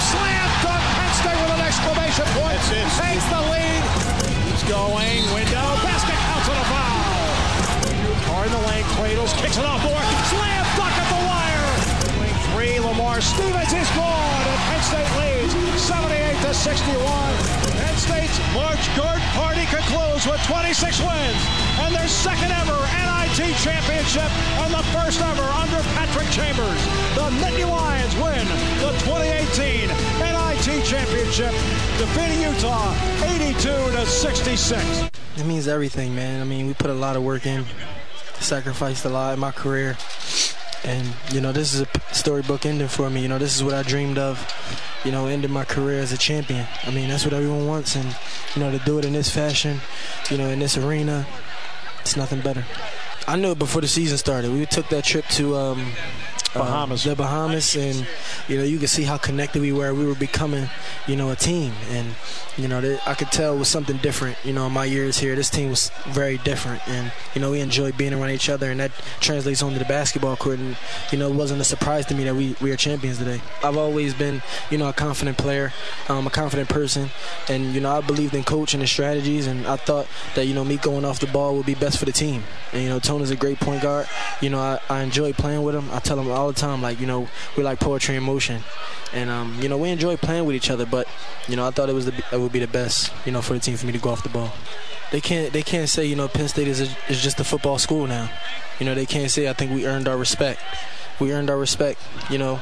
slam dunk. Penn State with an exclamation point. Takes the lead. He's going. Window. Basket counts on a foul. Hard in the lane. Cradles. Kicks it off more. Slam dunk at the wire. Wing three. Lamar Stevens is gone. And Penn State leads 78 to 61. State's Mardi Gras party concludes with 26 wins and their second ever NIT championship and the first ever under Patrick Chambers. The Nittany Lions win the 2018 NIT championship, defeating Utah 82 to 66. It means everything, man. I mean, we put a lot of work in, sacrificed a lot in my career. And, you know, this is a storybook ending for me. You know, this is what I dreamed of, you know, ending my career as a champion. I mean, that's what everyone wants. And, you know, to do it in this fashion, you know, in this arena, it's nothing better. I knew it before the season started. We took that trip to um, Bahamas. the Bahamas, and you know you could see how connected we were. We were becoming, you know, a team, and you know that I could tell it was something different. You know, in my years here, this team was very different, and you know we enjoyed being around each other, and that translates onto the basketball court. And you know, it wasn't a surprise to me that we we are champions today. I've always been, you know, a confident player, um, a confident person, and you know I believed in coaching and the strategies, and I thought that you know me going off the ball would be best for the team. And you know, Tony's a great point guard. You know, I, I enjoy playing with him. I tell him all the time, like you know, we like poetry in motion, and um, you know, we enjoy playing with each other. But you know, I thought it was the, it would be the best, you know, for the team for me to go off the ball. They can't they can't say you know Penn State is a, is just a football school now. You know, they can't say I think we earned our respect. We earned our respect. You know,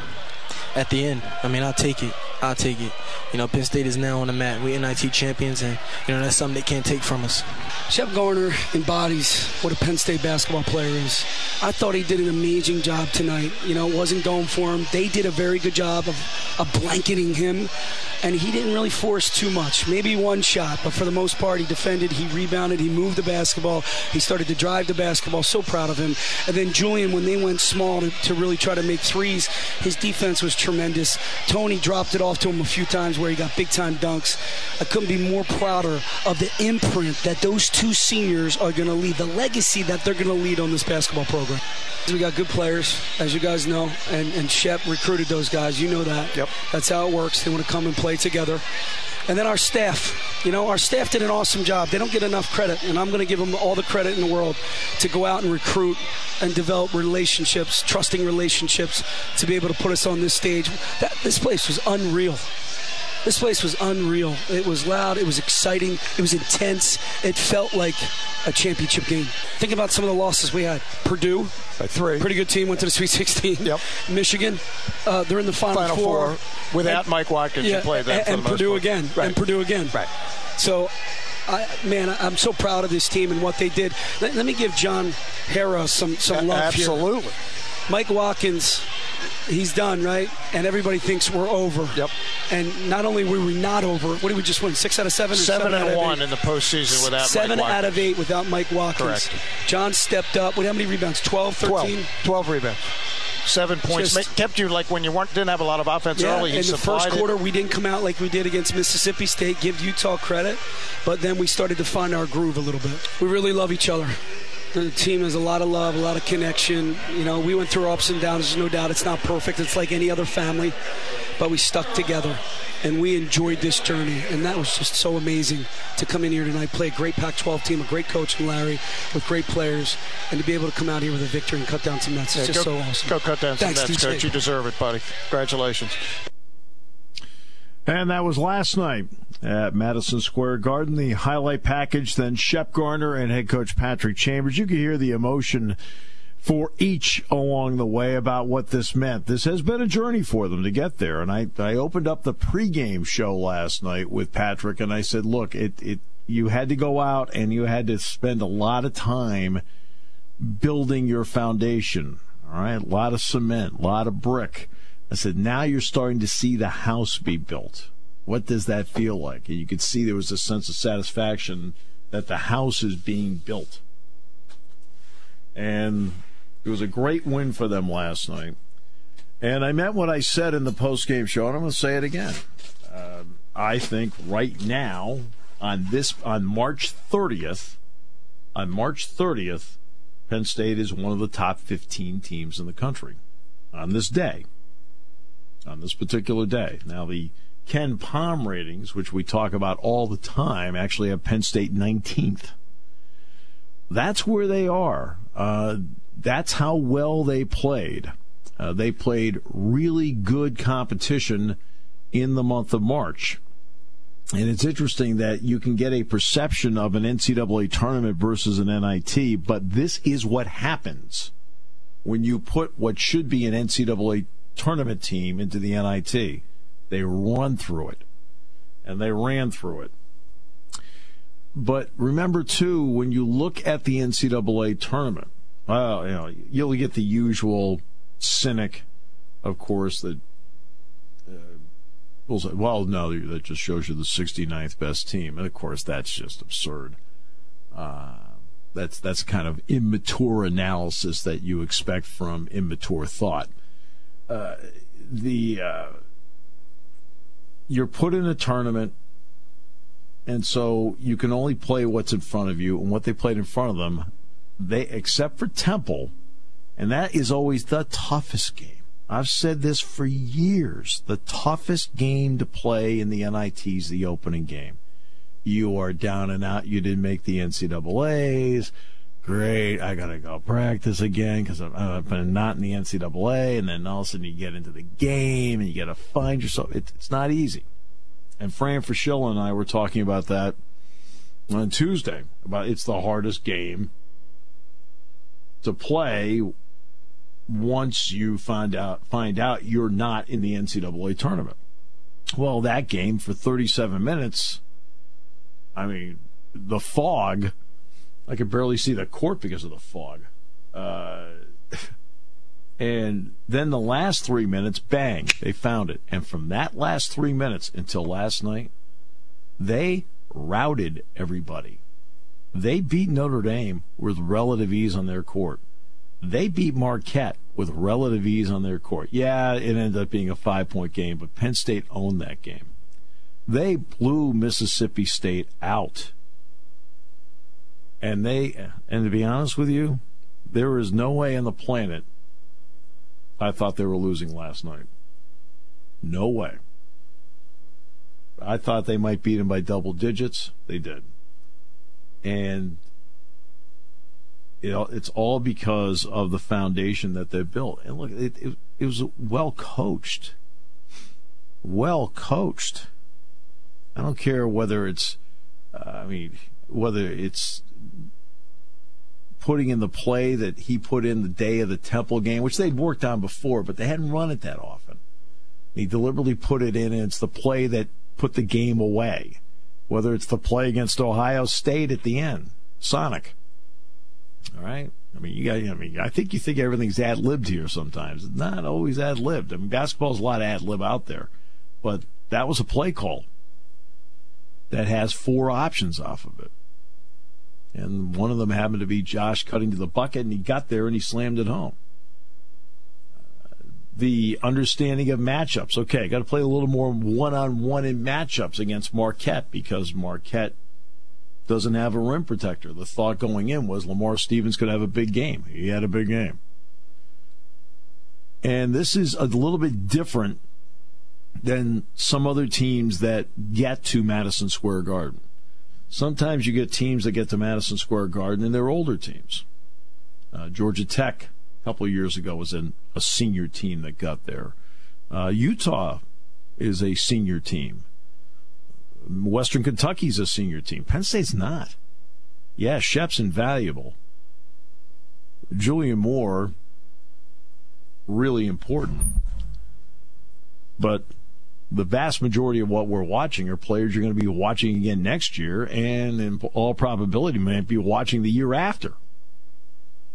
at the end. I mean, I'll take it. I'll take it. You know, Penn State is now on the mat. We're NIT champions, and you know that's something they can't take from us. Shep Garner embodies what a Penn State basketball player is. I thought he did an amazing job tonight. You know, it wasn't going for him. They did a very good job of, of blanketing him, and he didn't really force too much. Maybe one shot, but for the most part, he defended, he rebounded, he moved the basketball, he started to drive the basketball. So proud of him. And then Julian, when they went small to, to really try to make threes, his defense was tremendous. Tony dropped it off to him a few times where he got big time dunks. I couldn't be more prouder of the imprint that those two seniors are going to lead, the legacy that they're going to lead on this basketball program. We got good players, as you guys know, and, and Shep recruited those guys. You know that. Yep. That's how it works. They want to come and play together. And then our staff. You know, our staff did an awesome job. They don't get enough credit, and I'm going to give them all the credit in the world to go out and recruit and develop relationships, trusting relationships, to be able to put us on this stage. That, this place was unreal. This place was unreal. It was loud. It was exciting. It was intense. It felt like a championship game. Think about some of the losses we had. Purdue, By three. pretty good team, went to the Sweet 16. Yep. Michigan, uh, they're in the Final, Final four. Without Mike Watkins, yeah, played and, that for and the most Purdue part. again, Right. and Purdue again. Right. So, I, man, I'm so proud of this team and what they did. Let, let me give John Harrar some some love here. Absolutely. Mike Watkins, he's done right, and everybody thinks we're over. Yep. And not only were we not over, what did we just win? Six out of seven. Seven, out and of one eight? in the postseason without Seven Mike out of eight without Mike Watkins. Correct. John stepped up. What? How many rebounds? 12, 13? 12, 12 rebounds. Seven points. Just- kept you like when you weren't didn't have a lot of offense Yeah, early. He in the first it. quarter, we didn't come out like we did against Mississippi State, give Utah credit, but then we started to find our groove a little bit. We really love each other. The team has a lot of love, a lot of connection. You know, we went through ups and downs. There's no doubt it's not perfect. It's like any other family, but we stuck together and we enjoyed this journey. And that was just so amazing to come in here tonight, play a great Pac-12 team, a great coach in Larry, with great players, and to be able to come out here with a victory and cut down some nets. It's Yeah, just go, so awesome. Go cut down some Thanks, nets, DJ. coach. You deserve it, buddy. Congratulations. And that was last night at Madison Square Garden. The highlight package, then Shep Garner and head coach Patrick Chambers. You could hear the emotion for each along the way about what this meant. This has been a journey for them to get there. And I, I opened up the pregame show last night with Patrick and I said, look, it, it, you had to go out and you had to spend a lot of time building your foundation. All right. A lot of cement, a lot of brick. I said, now you're starting to see the house be built. What does that feel like? And you could see there was a sense of satisfaction that the house is being built. And it was a great win for them last night. And I meant what I said in the post-game show, and I'm going to say it again. Uh, I think right now, on this on March 30th, on March 30th, Penn State is one of the top 15 teams in the country on this day. On this particular day. Now the KenPom ratings, which we talk about all the time, actually have Penn State 19th. That's where they are. Uh, that's how well they played. Uh, they played really good competition in the month of March. And it's interesting that you can get a perception of an NCAA tournament versus an NIT, but this is what happens when you put what should be an NCAA tournament team into the NIT. They run through it. And they ran through it. But remember, too, when you look at the NCAA tournament, well, you know, you'll get the usual cynic, of course, that uh, will say, well, no, that just shows you the 69th best team. And of course, that's just absurd. Uh, that's that's kind of immature analysis that you expect from immature thought. The uh, you're put in a tournament, and so you can only play what's in front of you, and what they played in front of them they except for Temple, and that is always the toughest game. I've said this for years. The toughest game to play in the NIT is the opening game. You are down and out. You didn't make the NCAA's. Great. I got to go practice again because I've been not in the NCAA. And then all of a sudden you get into the game and you got to find yourself. it's not easy. And Fran Fraschilla and I were talking about that on Tuesday. About it's the hardest game to play once you find out find out you're not in the NCAA tournament. Well, that game for 37 minutes, I mean, the fog, I could barely see the court because of the fog. Uh, and then the last three minutes, bang, they found it. And from that last three minutes until last night, they routed everybody. They beat Notre Dame with relative ease on their court. They beat Marquette with relative ease on their court. Yeah, it ended up being a five point game, but Penn State owned that game. They blew Mississippi State out. And they, and to be honest with you, there is no way on the planet I thought they were losing last night. No way. I thought they might beat them by double digits. They did and it, it's all because of the foundation that they built. And look, it, it, it was well coached, well coached. I don't care whether it's, uh, I mean, whether it's putting in the play that he put in the day of the Temple game, which they'd worked on before, but they hadn't run it that often. He deliberately put it in, and it's the play that put the game away whether it's the play against Ohio State at the end, Sonic. All right. I mean, you got. I mean, I think you think everything's ad libbed here. Sometimes it's not always ad libbed. I mean, basketball's a lot of ad lib out there, but that was a play call that has four options off of it, and one of them happened to be Josh cutting to the bucket, and he got there and he slammed it home uh, the understanding of matchups. Okay, got to play a little more one on one in matchups against Marquette because Marquette doesn't have a rim protector. The thought going in was Lamar Stevens could have a big game. He had a big game. And this is a little bit different than some other teams that get to Madison Square Garden. Sometimes you get teams that get to Madison Square Garden and they're older teams. Uh, Georgia Tech a couple years ago was in a senior team that got there. Uh, Utah is a senior team. Western Kentucky's a senior team. Penn State's not. Yeah, Shep's invaluable. Julian Moore, really important. But the vast majority of what we're watching are players you're going to be watching again next year, and in all probability, might be watching the year after.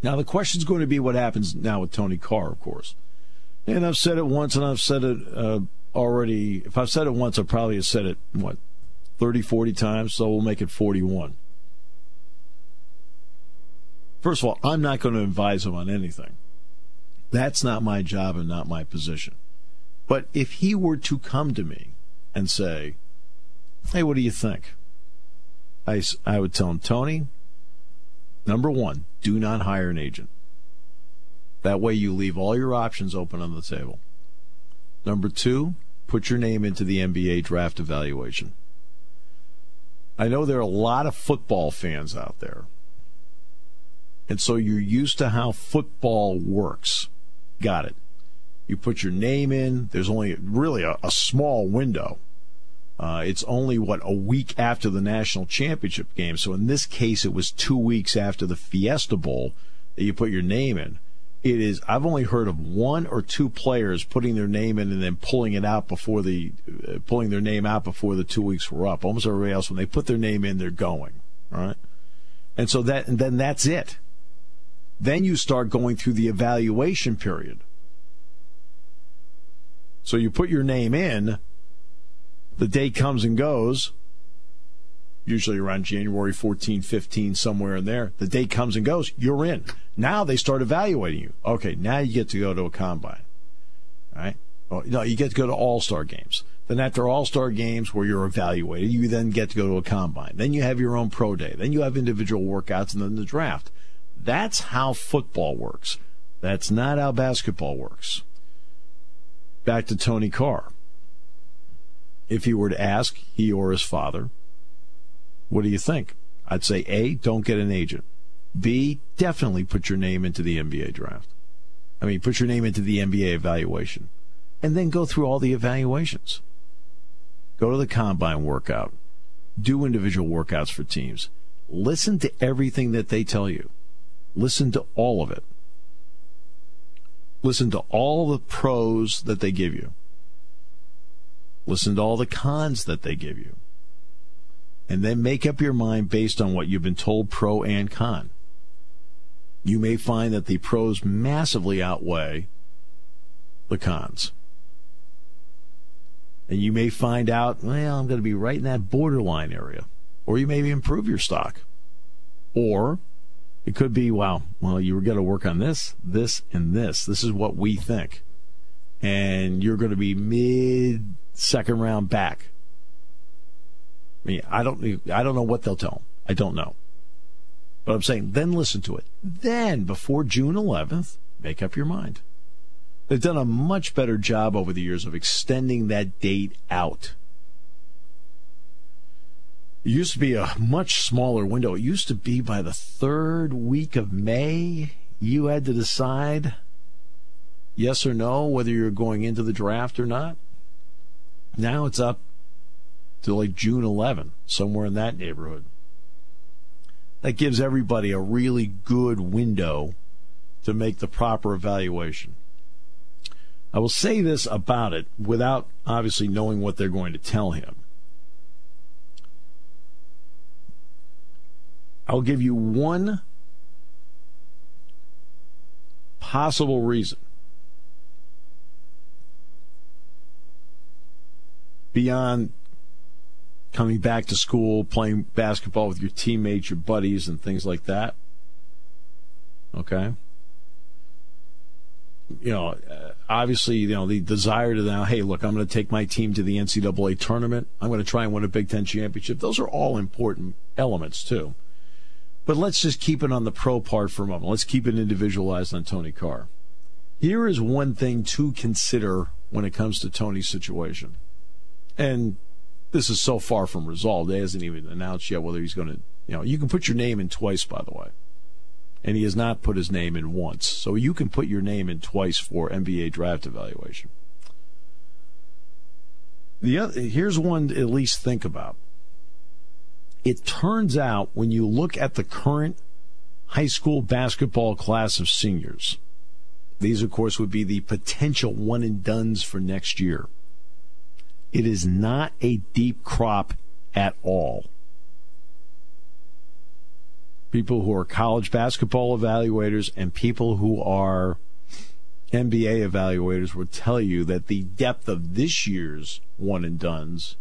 Now, the question is going to be what happens now with Tony Carr, of course. And I've said it once, and I've said it uh, already. If I've said it once, I probably have said it, what, 30, 40 times, so we'll make it 41. First of all, I'm not going to advise him on anything. That's not my job and not my position. But if he were to come to me and say, hey, what do you think? I, I would tell him, Tony, number one, do not hire an agent. That way you leave all your options open on the table. Number two, put your name into the NBA draft evaluation. I know there are a lot of football fans out there. And so you're used to how football works. Got it. You put your name in. There's only really a, a small window. Uh, it's only what a week after the national championship game. So in this case, it was two weeks after the Fiesta Bowl that you put your name in. It is. I've only heard of one or two players putting their name in and then pulling it out before the uh, pulling their name out before the two weeks were up. Almost everybody else, when they put their name in, they're going. Right, and so that and then that's it. Then you start going through the evaluation period. So you put your name in, the date comes and goes, usually around January 14, 15, somewhere in there. The date comes and goes, you're in. Now they start evaluating you. Okay, now you get to go to a combine. All right? Well, no, you get to go to all star games. Then after all star games where you're evaluated, you then get to go to a combine. Then you have your own pro day. Then you have individual workouts and then the draft. That's how football works. That's not how basketball works. Back to Tony Carr. If you were to ask he or his father, what do you think? I'd say A, don't get an agent. B, definitely put your name into the NBA draft. I mean, put your name into the NBA evaluation. And then go through all the evaluations. Go to the combine workout. Do individual workouts for teams. Listen to everything that they tell you. Listen to all of it. Listen to all the pros that they give you. Listen to all the cons that they give you. And then make up your mind based on what you've been told pro and con. You may find that the pros massively outweigh the cons. And you may find out, well, I'm going to be right in that borderline area. Or you maybe improve your stock. Or it could be, wow, well, you were going to work on this, this, and this. This is what we think. And you're going to be mid second round back. I mean, I don't, I don't know what they'll tell them. I don't know. But I'm saying, then listen to it. Then, before June 11th, make up your mind. They've done a much better job over the years of extending that date out. It used to be a much smaller window. It used to be by the third week of May, you had to decide yes or no whether you're going into the draft or not. Now it's up to like June 11, somewhere in that neighborhood. That gives everybody a really good window to make the proper evaluation. I will say this about it without obviously knowing what they're going to tell him. I'll give you one possible reason beyond coming back to school, playing basketball with your teammates, your buddies, and things like that. Okay. You know, uh, obviously, you know, the desire to now, hey, look, I'm going to take my team to the NCAA tournament. I'm going to try and win a Big Ten championship. Those are all important elements, too. But let's just keep it on the pro part for a moment. Let's keep it individualized on Tony Carr. Here is one thing to consider when it comes to Tony's situation. And this is so far from resolved. He hasn't even announced yet whether he's going to, you know, you can put your name in twice, by the way. And he has not put his name in once. So you can put your name in twice for NBA draft evaluation. The other, here's one to at least think about. It turns out when you look at the current high school basketball class of seniors, these, of course, would be the potential one and dones for next year. It is not a deep crop at all. People who are college basketball evaluators and people who are NBA evaluators will tell you that the depth of this year's one and dones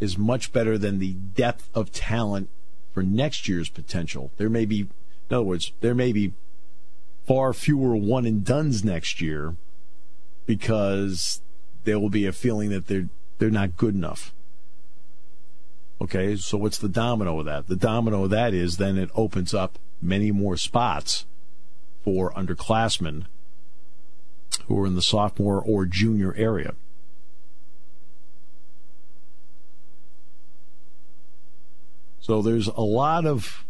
is much better than the depth of talent for next year's potential. There may be, in other words, there may be far fewer one and dones next year because there will be a feeling that they're they're not good enough. Okay, so what's the domino of that? The domino of that is then it opens up many more spots for underclassmen who are in the sophomore or junior area. So there's a lot of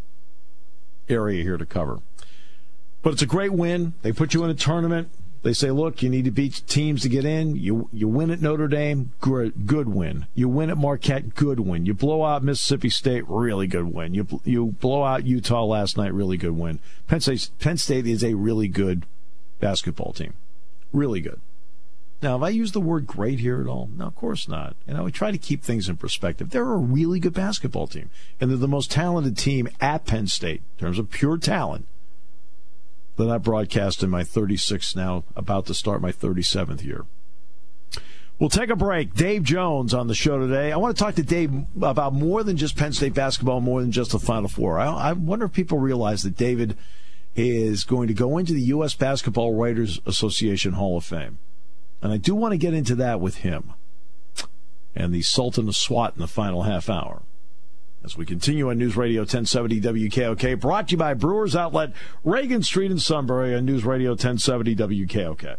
area here to cover. But it's a great win. They put you in a tournament. They say, look, you need to beat teams to get in. You you win at Notre Dame, good, good win. You win at Marquette, good win. You blow out Mississippi State, really good win. You you blow out Utah last night, really good win. Penn State, Penn State is a really good basketball team, really good. Now, have I used the word great here at all? No, of course not. You know, we try to keep things in perspective. They're a really good basketball team, and they're the most talented team at Penn State in terms of pure talent that I broadcast in my 36th now, about to start my 37th year. We'll take a break. Dave Jones on the show today. I want to talk to Dave about more than just Penn State basketball, more than just the Final Four. I, I wonder if people realize that David is going to go into the U.S. Basketball Writers Association Hall of Fame. And I do want to get into that with him and the Sultan of SWAT in the final half hour. As we continue on News Radio 1070 WKOK, brought to you by Brewers Outlet, Reagan Street in Sunbury on News Radio 1070 WKOK.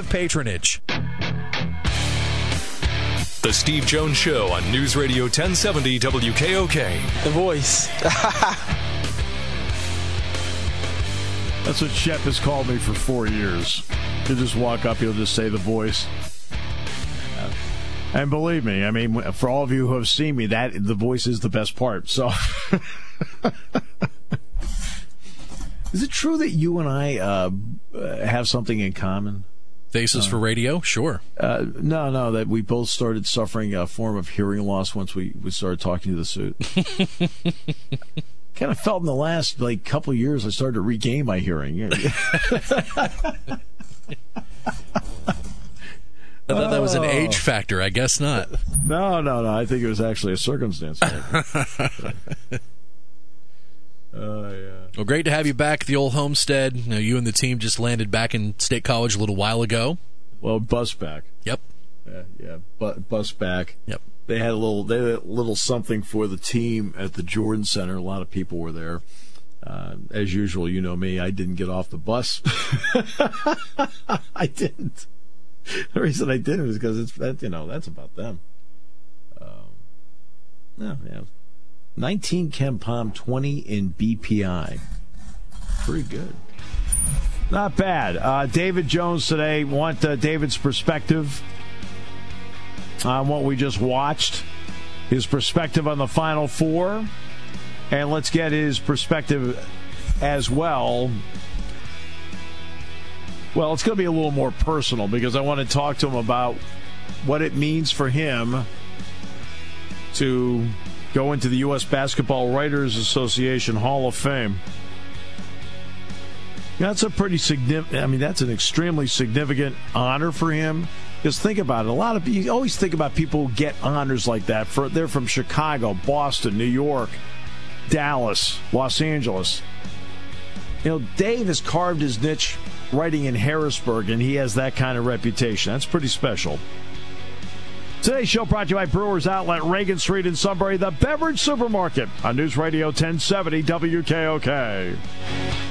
patronage. The Steve Jones Show on News Radio 1070 WKOK. The voice. That's what Shep has called me for four years. He'll just walk up, he'll just say the voice. And believe me, I mean, for all of you who have seen me, that the voice is the best part. So, is it true that you and I uh, have something in common? Faces for radio, sure. Uh, no, no, that we both started suffering a form of hearing loss once we, we started talking to the suit. kind of felt in the last like couple years I started to regain my hearing. I thought that was an age factor. I guess not. No, no, no. I think it was actually a circumstance. Oh yeah. Well, great to have you back at the old homestead. You, know, you and the team just landed back in State College a little while ago. Well, bus back. Yep. Yeah, yeah. But bus back. Yep. They had a little, they had a little something for the team at the Jordan Center. A lot of people were there. Uh, as usual, you know me. I didn't get off the bus. I didn't. The reason I didn't was because it's that you know that's about them. Um, no, yeah. 19 KenPom, 20 in BPI. Pretty good. Not bad. Uh, David Jones today. Want uh, David's perspective on what we just watched, his perspective on the Final Four, and let's get his perspective as well. Well, it's going to be a little more personal because I want to talk to him about what it means for him to go into the U.S. Basketball Writers Association Hall of Fame. That's a pretty significant. I mean, that's an extremely significant honor for him. Because think about it, a lot of you always think about people who get honors like that. For they're from Chicago, Boston, New York, Dallas, Los Angeles. You know, Dave has carved his niche writing in Harrisburg, and he has that kind of reputation. That's pretty special. Today's show brought to you by Brewers Outlet, Reagan Street in Sunbury, the beverage supermarket on News Radio 1070 WKOK.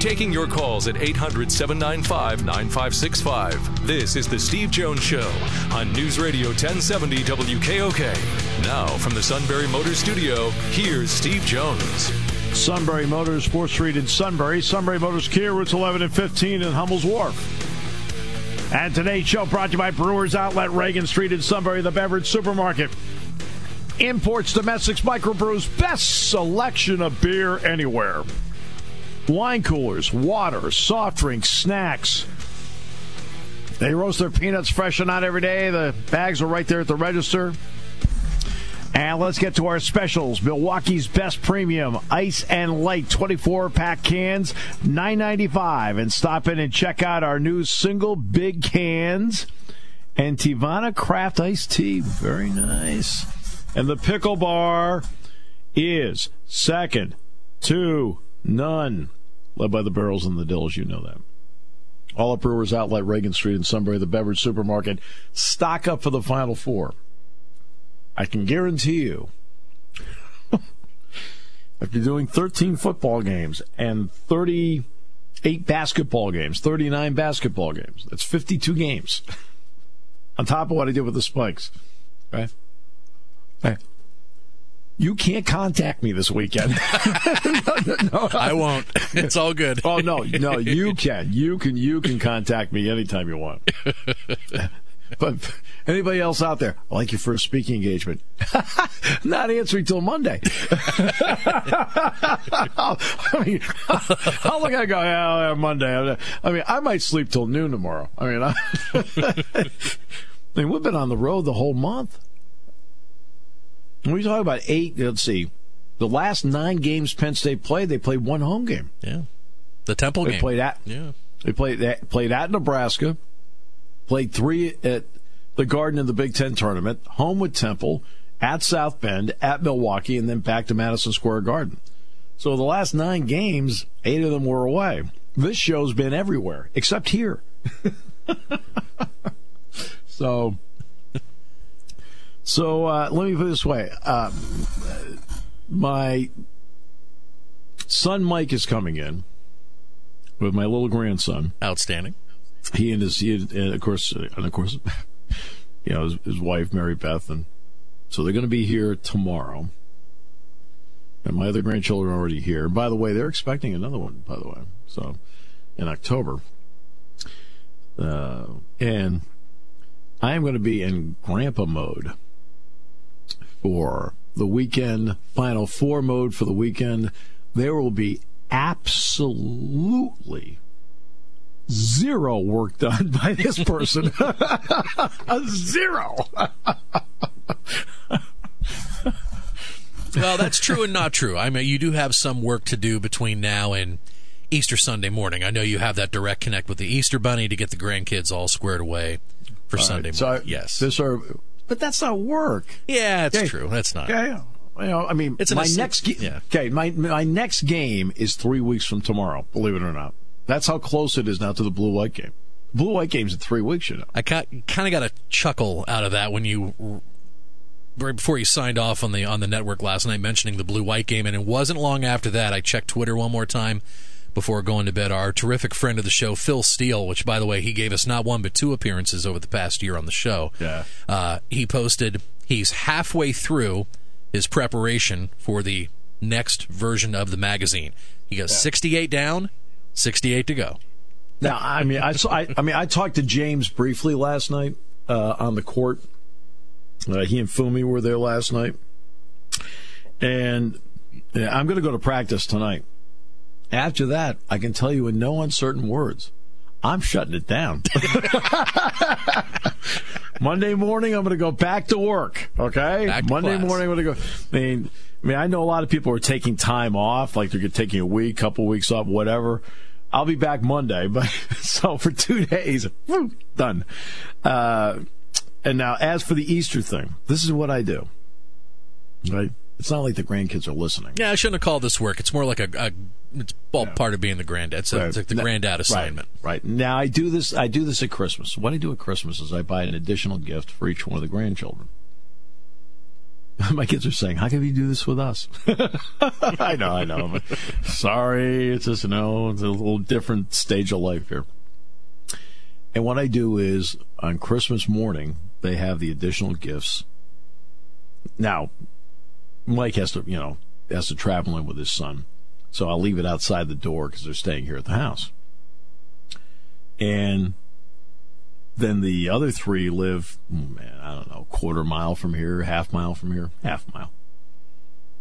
Taking your calls at 800 795 9565. This is The Steve Jones Show on News Radio 1070 WKOK. Now, from the Sunbury Motors Studio, here's Steve Jones. Sunbury Motors, 4th Street in Sunbury. Sunbury Motors Kia, routes 11 and 15 in Hummel's Wharf. And today's show brought to you by Brewers Outlet, Reagan Street in Sunbury, the beverage supermarket. Imports, domestics, microbrews, best selection of beer anywhere wine coolers, water, soft drinks, snacks. They roast their peanuts fresh and out every day. The bags are right there at the register. And let's get to our specials. Milwaukee's best premium ice and light 24 pack cans, 9.95. And stop in and check out our new single big cans and Tivana Craft Iced Tea. Very nice. And the pickle bar is second to none led by the Barrels and the Dills. You know that. All up Brewers Outlet, Reagan Street in Sunbury, the beverage supermarket. Stock up for the Final Four. I can guarantee you, after doing 13 football games and 38 basketball games, 39 basketball games, that's 52 games on top of what I did with the Spikes. Right? Hey, you can't contact me this weekend. no, no, I won't. It's all good. oh no, no, you can. You can. You can contact me anytime you want. but anybody else out there, I like your first speaking engagement. Not answering till Monday. I mean, how long I go? Yeah, Monday. I mean, I might sleep till noon tomorrow. I mean, I, I mean, we've been on the road the whole month. We talk about eight. Let's see, the last nine games Penn State played, they played one home game. Yeah, the Temple they game. Played at yeah. They played they played at Nebraska. Played three at the Garden in the Big Ten tournament. Home with Temple, at South Bend, at Milwaukee, and then back to Madison Square Garden. So the last nine games, eight of them were away. This show's been everywhere except here. so so uh, let me put it this way: uh, my son Mike is coming in with my little grandson. Outstanding. He and his, he, and of course, and of course, you know, his, his wife Mary Beth, and so they're going to be here tomorrow. And my other grandchildren are already here. And by the way, they're expecting another one. By the way, so in October, uh, and I am going to be in grandpa mode for the weekend, Final Four mode for the weekend. There will be absolutely zero work done by this person. zero. well, that's true and not true. I mean, you do have some work to do between now and Easter Sunday morning. I know you have that direct connect with the Easter Bunny to get the grandkids all squared away for all Sunday right, morning. So yes. This are but that's not work. Yeah, it's okay. true. That's not. Yeah, You know, I mean, it's my next game. yeah. Okay, my my next game is three weeks from tomorrow. Believe it or not, that's how close it is now to the blue white game. Blue white game's in three weeks. You know, I kind of got a chuckle out of that when you right before you signed off on the on the network last night mentioning the blue white game, and it wasn't long after that I checked Twitter one more time before going to bed. Our terrific friend of the show, Phil Steele, which, by the way, he gave us not one but two appearances over the past year on the show. Yeah. Uh, he posted he's halfway through his preparation for the next version of the magazine. He goes yeah. 68 down, 68 to go. Now, I mean, I, I, I mean, I talked to James briefly last night uh, on the court. Uh, he and Fumi were there last night, and yeah, I'm going to go to practice tonight. After that, I can tell you in no uncertain words, I'm shutting it down. Monday morning, I'm going to go back to work. Okay, Back to Monday morning, I'm going to go. I mean, I mean, I know a lot of people are taking time off, like they're taking a week, couple weeks off, whatever. I'll be back Monday, but so for two days, done. Uh, and now, as for the Easter thing, this is what I do. Right? It's not like the grandkids are listening. Yeah, I shouldn't have called this work. It's more like a, a it's all part of being the granddad. So a, it's like the Now- granddad assignment. Right, right. Now I do this. I do this at Christmas. What I do at Christmas is I buy an additional gift for each one of the grandchildren. My kids are saying, "How can you do this with us?" I know, I know. Sorry, it's just you know, it's a little different stage of life here. And what I do is on Christmas morning, they have the additional gifts. Now, Mike has to, you know, has to travel in with his son. So I'll leave it outside the door because they're staying here at the house. And then the other three live, oh, man, I don't know, quarter mile from here, half mile from here, half mile.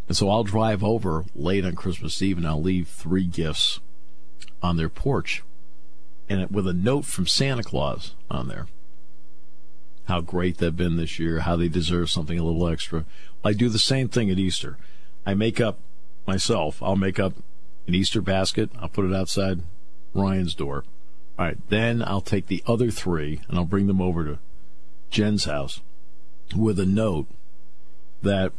And so I'll drive over late on Christmas Eve and I'll leave three gifts on their porch and it, with a note from Santa Claus on there. How great they've been this year, how they deserve something a little extra. I do the same thing at Easter. I make up myself. I'll make up an Easter basket. I'll put it outside Ryan's door. All right. Then I'll take the other three and I'll bring them over to Jen's house with a note that,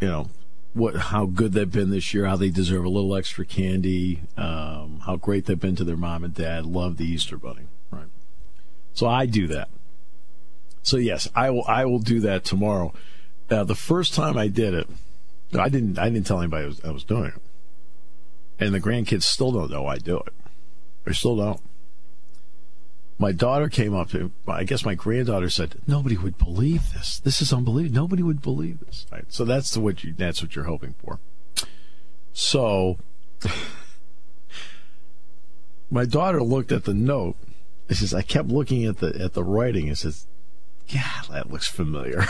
you know, what how good they've been this year, how they deserve a little extra candy, um, how great they've been to their mom and dad. Love the Easter bunny. So I do that. So yes, I will. I will do that tomorrow. Uh, the first time I did it, I didn't. I didn't tell anybody I was, I was doing it, and the grandkids still don't know I do it. They still don't. My daughter came up to. I guess my granddaughter said, "Nobody would believe this. This is unbelievable. Nobody would believe this." Right. So that's the what you. That's what you're hoping for. So, my daughter looked at the note. It says, I kept looking at the at the writing. It says, "Yeah, that looks familiar."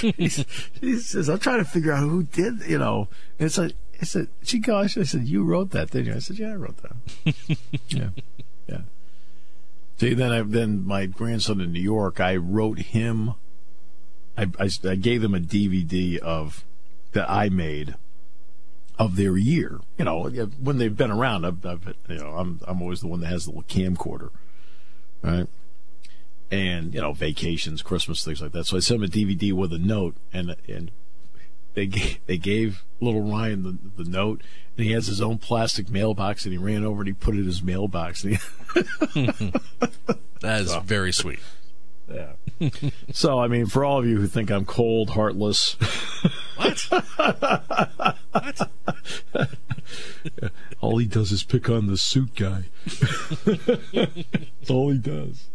he says, "I'm trying to figure out who did." You know, and it's like I said, she gosh, I said, "You wrote that, didn't you?" I said, "Yeah, I wrote that." yeah, yeah. See, then I then my grandson in New York, I wrote him. I, I, I gave him a DVD of that I made of their year. You know, when they've been around, I've, I've, you know, I'm I'm always the one that has the little camcorder, right? And you know, vacations, Christmas, things like that. So I sent him a DVD with a note, and and they gave, they gave little Ryan the the note, and he has his own plastic mailbox, and he ran over and he put it in his mailbox. And he, That is very sweet. yeah. so I mean, for all of you who think I'm cold, heartless, What? all he does is pick on the suit guy. that's all he does.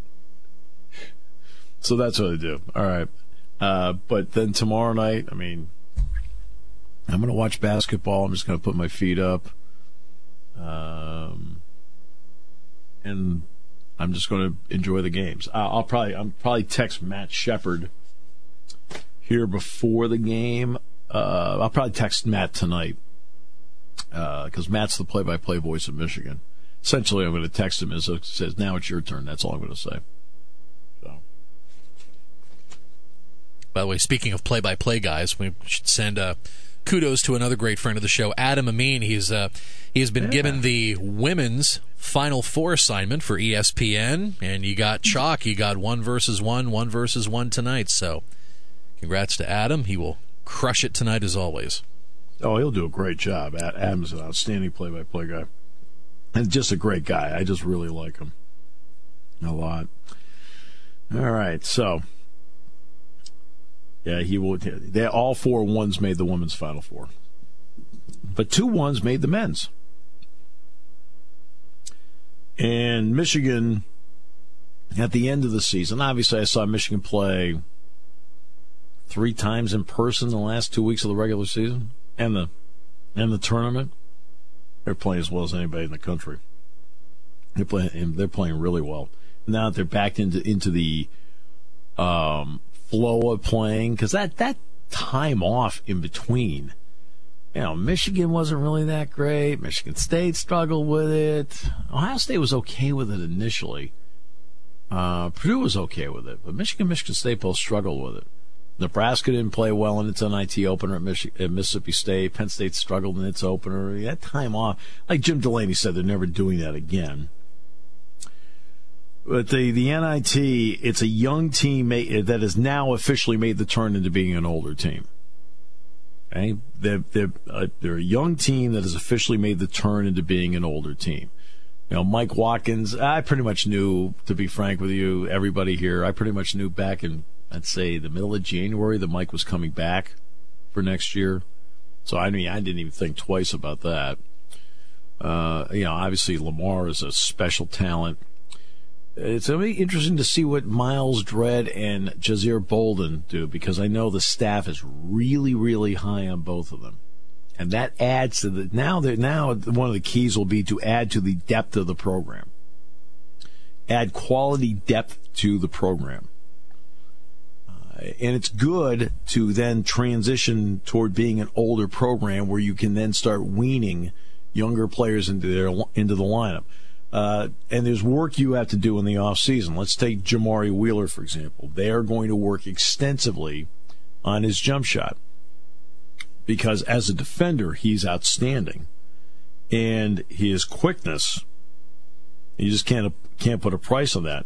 So that's what I do. All right. Uh, but then tomorrow night, I mean, I'm going to watch basketball. I'm just going to put my feet up. Um, and I'm just going to enjoy the games. I'll, I'll probably, I'm probably text Matt Shepard here before the game. Uh, I'll probably text Matt tonight because Matt's the play-by-play voice of Michigan. Essentially, I'm going to text him as it says, "Now it's your turn." That's all I'm going to say. So, By the way, speaking of play-by-play guys, we should send uh, kudos to another great friend of the show, Adam Amin. He's uh, he has been given the women's Final Four assignment for ESPN, and you got chalk. You got one versus one, one versus one tonight. So, congrats to Adam. He will crush it tonight as always. oh, he'll do a great job. Ad- Adam's an outstanding play-by-play guy, and just a great guy. I just really like him a lot. All right, so yeah, he will. They all four ones made the women's final four, but two ones made the men's. And Michigan, at the end of the season, obviously, I saw Michigan play three times in person the last two weeks of the regular season and the in the tournament, they're playing as well as anybody in the country. They're playing. They're playing really well. Now that they're back into into the um, flow of playing, because that that time off in between. You know, Michigan wasn't really that great. Michigan State struggled with it. Ohio State was okay with it initially. Uh, Purdue was okay with it, but Michigan, Michigan State both struggled with it. Nebraska didn't play well in its NIT opener at, Mich- at Mississippi State. Penn State struggled in its opener. That time off, like Jim Delaney said, they're never doing that again. But the, the NIT, it's a young team that has now officially made the turn into being an older team. Okay? They're, they're, uh, they're a young team that has officially made the turn into being an older team. You know, Mike Watkins, I pretty much knew, to be frank with you, everybody here, I pretty much knew back in, I'd say, the middle of January that Mike was coming back for next year. So I mean, I didn't even think twice about that. Uh, you know, obviously Lamar is a special talent it's going to be interesting to see what Myles Dread and Jasir Bolton do because I know the staff is really, really high on both of them. And that adds to the now that now one of the keys will be to add to the depth of the program. Add quality depth to the program. And it's good to then transition toward being an older program where you can then start weaning younger players into their into the lineup. Uh, and there's work you have to do in the off season. Let's take Jamari Wheeler for example. They are going to work extensively on his jump shot because as a defender he's outstanding, and his quickness. You just can't can't put a price on that.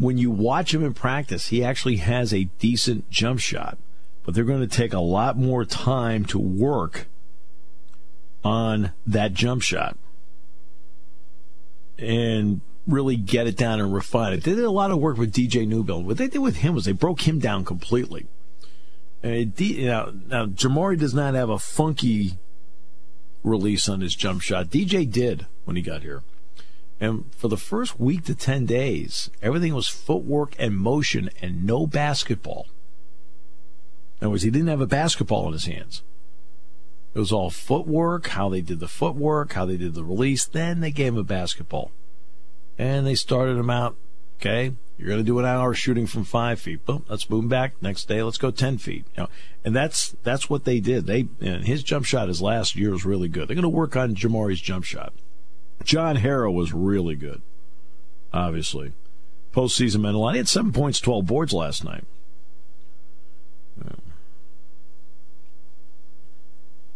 When you watch him in practice, he actually has a decent jump shot, but they're going to take a lot more time to work on that jump shot and really get it down and refine it. They did a lot of work with DJ Newbill. What they did with him was they broke him down completely. Now, Jamari does not have a funky release on his jump shot. DJ did when he got here. And for the first week to 10 days, everything was footwork and motion and no basketball. In other words, he didn't have a basketball in his hands. It was all footwork, how they did the footwork, how they did the release. Then they gave him a basketball. And they started him out, okay, you're going to do an hour shooting from five feet. Boom, let's him back. Next day, let's go 10 feet. You know, and that's, that's what they did. They, and his jump shot his last year was really good. They're going to work on Jamari's jump shot. John Harrar was really good, obviously. Postseason meant a lot. He had seven points, 12 boards last night.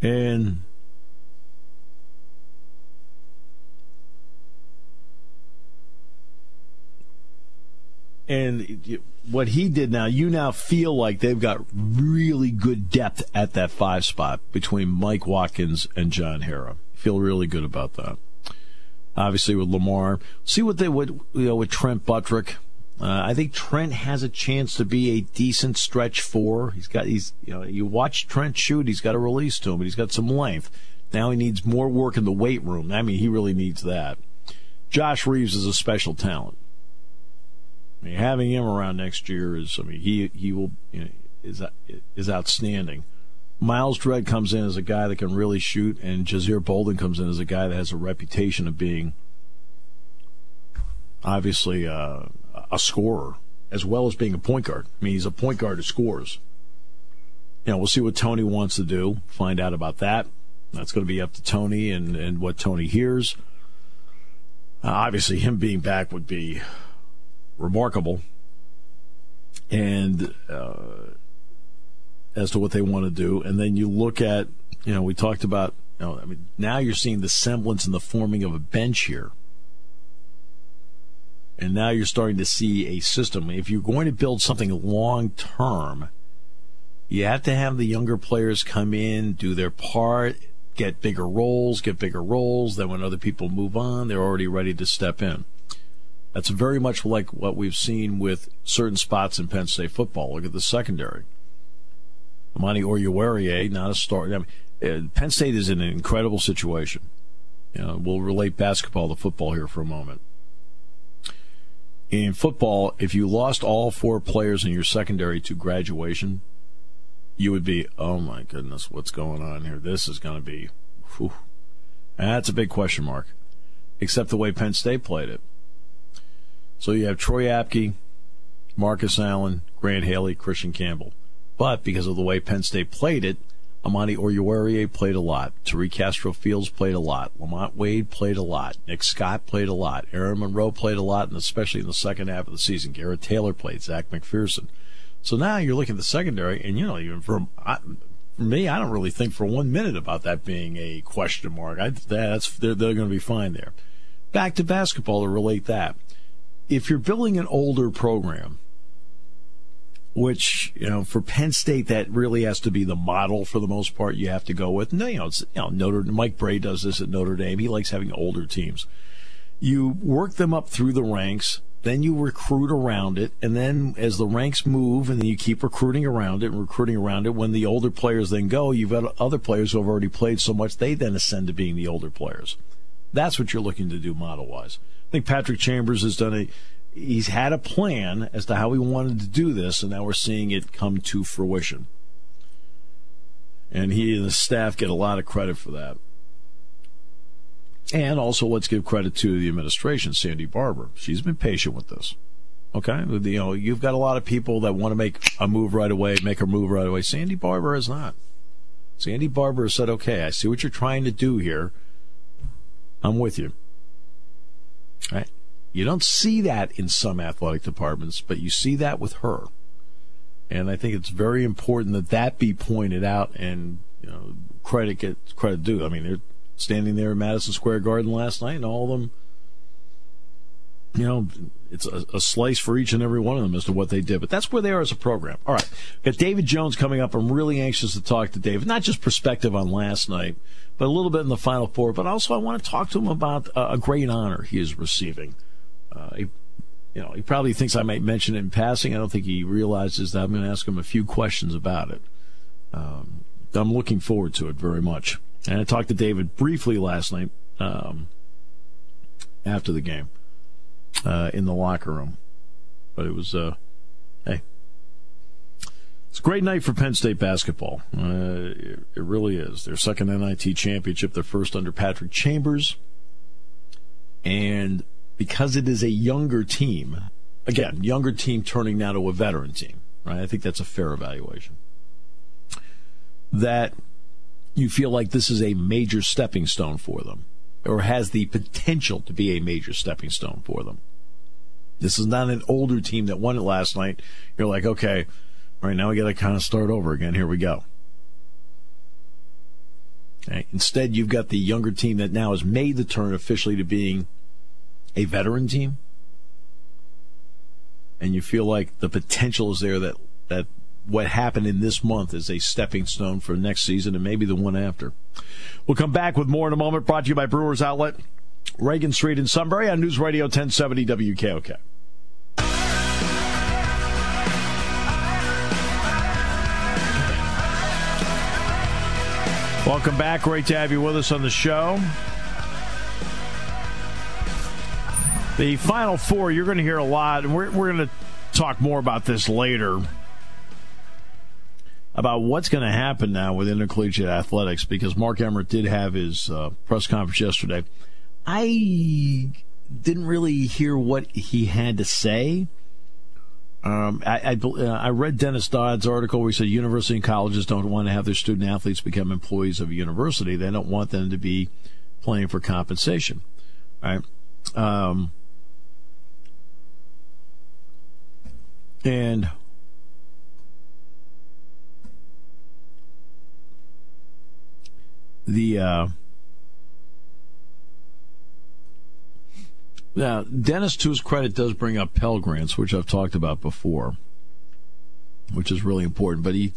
And and what he did now, you now feel like they've got really good depth at that five spot between Mike Watkins and John Harrar. Feel really good about that. Obviously with Lamar, see what they would you know with Trent Buttrick. Uh, I think Trent has a chance to be a decent stretch four. He's got he's you know you watch Trent shoot. He's got a release to him, but he's got some length. Now he needs more work in the weight room. I mean, he really needs that. Josh Reaves is a special talent. I mean, having him around next year is I mean he he will you know, is is outstanding. Myles Dread comes in as a guy that can really shoot, and Jasir Bolton comes in as a guy that has a reputation of being obviously. Uh, a scorer as well as being a point guard. I mean, he's a point guard who scores. You know, we'll see what Tony wants to do. Find out about that. That's going to be up to Tony and, and what Tony hears. Uh, obviously, him being back would be remarkable. And uh, as to what they want to do, and then you look at, you know, we talked about. You know, I mean, now you're seeing the semblance and the forming of a bench here and now you're starting to see a system. If you're going to build something long term, you have to have the younger players come in, do their part, get bigger roles, get bigger roles. Then when other people move on, they're already ready to step in. That's very much like what we've seen with certain spots in Penn State football. Look at the secondary. Amani Oruwariye, not a star. I mean, uh, Penn State is in an incredible situation. You know, we'll relate basketball to football here for a moment in football, if you lost all four players in your secondary to graduation, you would be, oh my goodness, what's going on here? This is going to be Whew. That's a big question mark, except the way Penn State played it. So you have Troy Apke, Marcus Allen, Grant Haley, Christian Campbell. But because of the way Penn State played it, Amani Oruwariye played a lot. Tariq Castro Fields played a lot. Lamont Wade played a lot. Nick Scott played a lot. Ayron Monroe played a lot, and especially in the second half of the season. Garrett Taylor played. Zach McPhearson. So now you're looking at the secondary, and you know, even for, for me, I don't really think for one minute about that being a question mark. I, that's they're, they're going to be fine there. Back to basketball to relate that. If you're building an older program, which you know for Penn State that really has to be the model for the most part you have to go with. No, you know, you know Notre Mike Brey does this at Notre Dame. He likes having older teams. You work them up through the ranks, then you recruit around it, and then as the ranks move, and then you keep recruiting around it and recruiting around it. When the older players then go, you've got other players who have already played so much they then ascend to being the older players. That's what you're looking to do model wise. I think Patrick Chambers has done a he's had a plan as to how he wanted to do this, and now we're seeing it come to fruition. And he and the staff get a lot of credit for that. And also, let's give credit to the administration, Sandy Barbour. She's been patient with this. Okay, you know, you've got a lot of people that want to make a move right away, make a move right away. Sandy Barbour has not. Sandy Barbour said, "Okay, I see what you're trying to do here. I'm with you." All right. You don't see that in some athletic departments, but you see that with her. And I think it's very important that that be pointed out and you know, credit gets credit due. I mean, they're standing there in Madison Square Garden last night, and all of them, you know, it's a, a, slice for each and every one of them as to what they did. But that's where they are as a program. All right, got David Jones coming up. I'm really anxious to talk to David, not just perspective on last night, but a little bit in the Final Four. But also, I want to talk to him about a great honor he is receiving. Uh, he, you know, he probably thinks I might mention it in passing. I don't think he realizes that I'm going to ask him a few questions about it. Um, I'm looking forward to it very much. And I talked to David briefly last night um, after the game uh, in the locker room, but it was uh, hey, it's a great night for Penn State basketball. Uh, it, it really is. Their second NIT championship, their first under Patrick Chambers, and because it is a younger team, again, younger team turning now to a veteran team, right? I think that's a fair evaluation. That you feel like this is a major stepping stone for them, or has the potential to be a major stepping stone for them. This is not an older team that won it last night. You're like, okay, right, now we got to kind of start over again. Here we go. Okay. Instead, you've got the younger team that now has made the turn officially to being a veteran team, and you feel like the potential is there that that what happened in this month is a stepping stone for next season and maybe the one after. We'll come back with more in a moment. Brought to you by Brewers Outlet, Reagan Street in Sunbury on News Radio 1070 WKOK. Welcome back. Great to have you with us on the show. The Final Four, you're going to hear a lot, and we're, we're going to talk more about this later about what's going to happen now with intercollegiate athletics because Mark Emmert did have his uh, press conference yesterday. I didn't really hear what he had to say. Um, I, I, uh, I, read Dennis Dodd's article where he said university and colleges don't want to have their student athletes become employees of a university. They don't want them to be playing for compensation. Right? Um, And the uh, now Dennis, to his credit, does bring up Pell Grants, which I've talked about before, which is really important. But he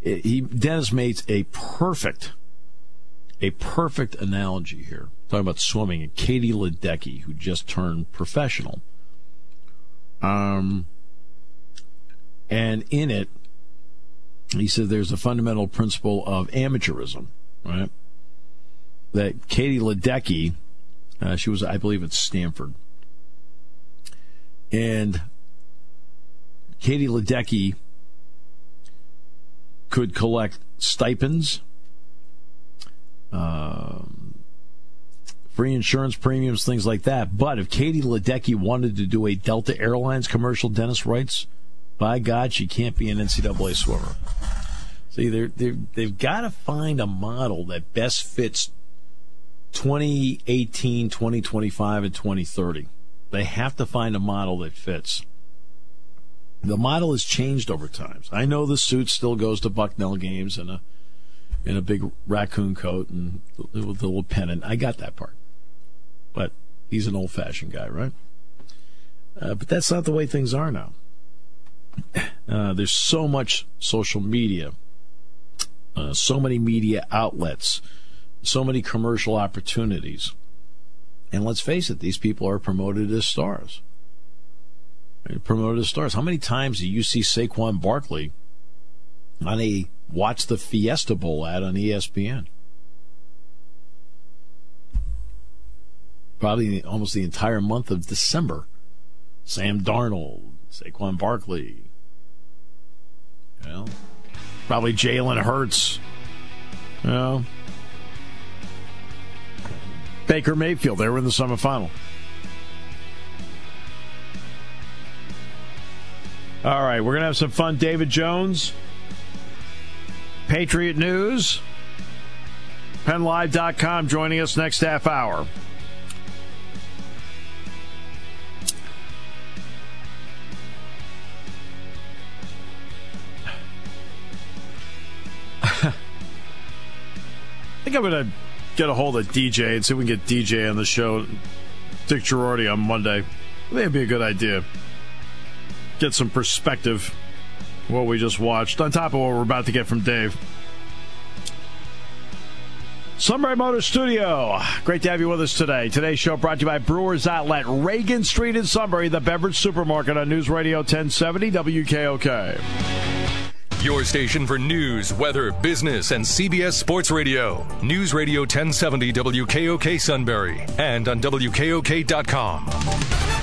he Dennis makes a perfect a perfect analogy here. Talking about swimming and Katie Ledecky, who just turned professional. Um, and in it, he said there's a fundamental principle of amateurism, right? That Katie Ledecky, uh, she was, I believe, at Stanford. And Katie Ledecky could collect stipends Um, free insurance premiums, things like that. But if Katie Ledecky wanted to do a Delta Airlines commercial, Dennis writes, by God, she can't be an NCAA swimmer. See, they're, they've got to find a model that best fits 2018, 2025, and 2030. They have to find a model that fits. The model has changed over time. I know the suit still goes to Bucknell games in a in a big raccoon coat and with the little pennant. I got that part, but he's an old fashioned guy, right? Uh, but that's not the way things are now. Uh, there's so much social media, uh, so many media outlets, so many commercial opportunities. And let's face it, these people are promoted as stars. They're promoted as stars. How many times do you see Saquon Barkley on a Watch the Fiesta Bowl ad on ESPN? Probably almost the entire month of December. Sam Darnold, Saquon Barkley, well, probably Jalen Hurts. You know, Baker Mayfield. They were in the semifinal. All right, we're to have some fun. David Jones, Patriot News, PennLive.com joining us next half hour. I'm to get a hold of DJ and see if we can get DJ on the show. Dick Girardi on Monday. I think it'd be a good idea. Get some perspective what we just watched on top of what we're about to get from Dave. Sunbury Motor Studio. Great to have you with us today. Today's show brought to you by Brewers Outlet, Reagan Street in Sunbury, the beverage supermarket on News Radio 1070 WKOK. Your station for news, weather, business, and CBS Sports Radio. News Radio 1070 WKOK Sunbury and on WKOK.com.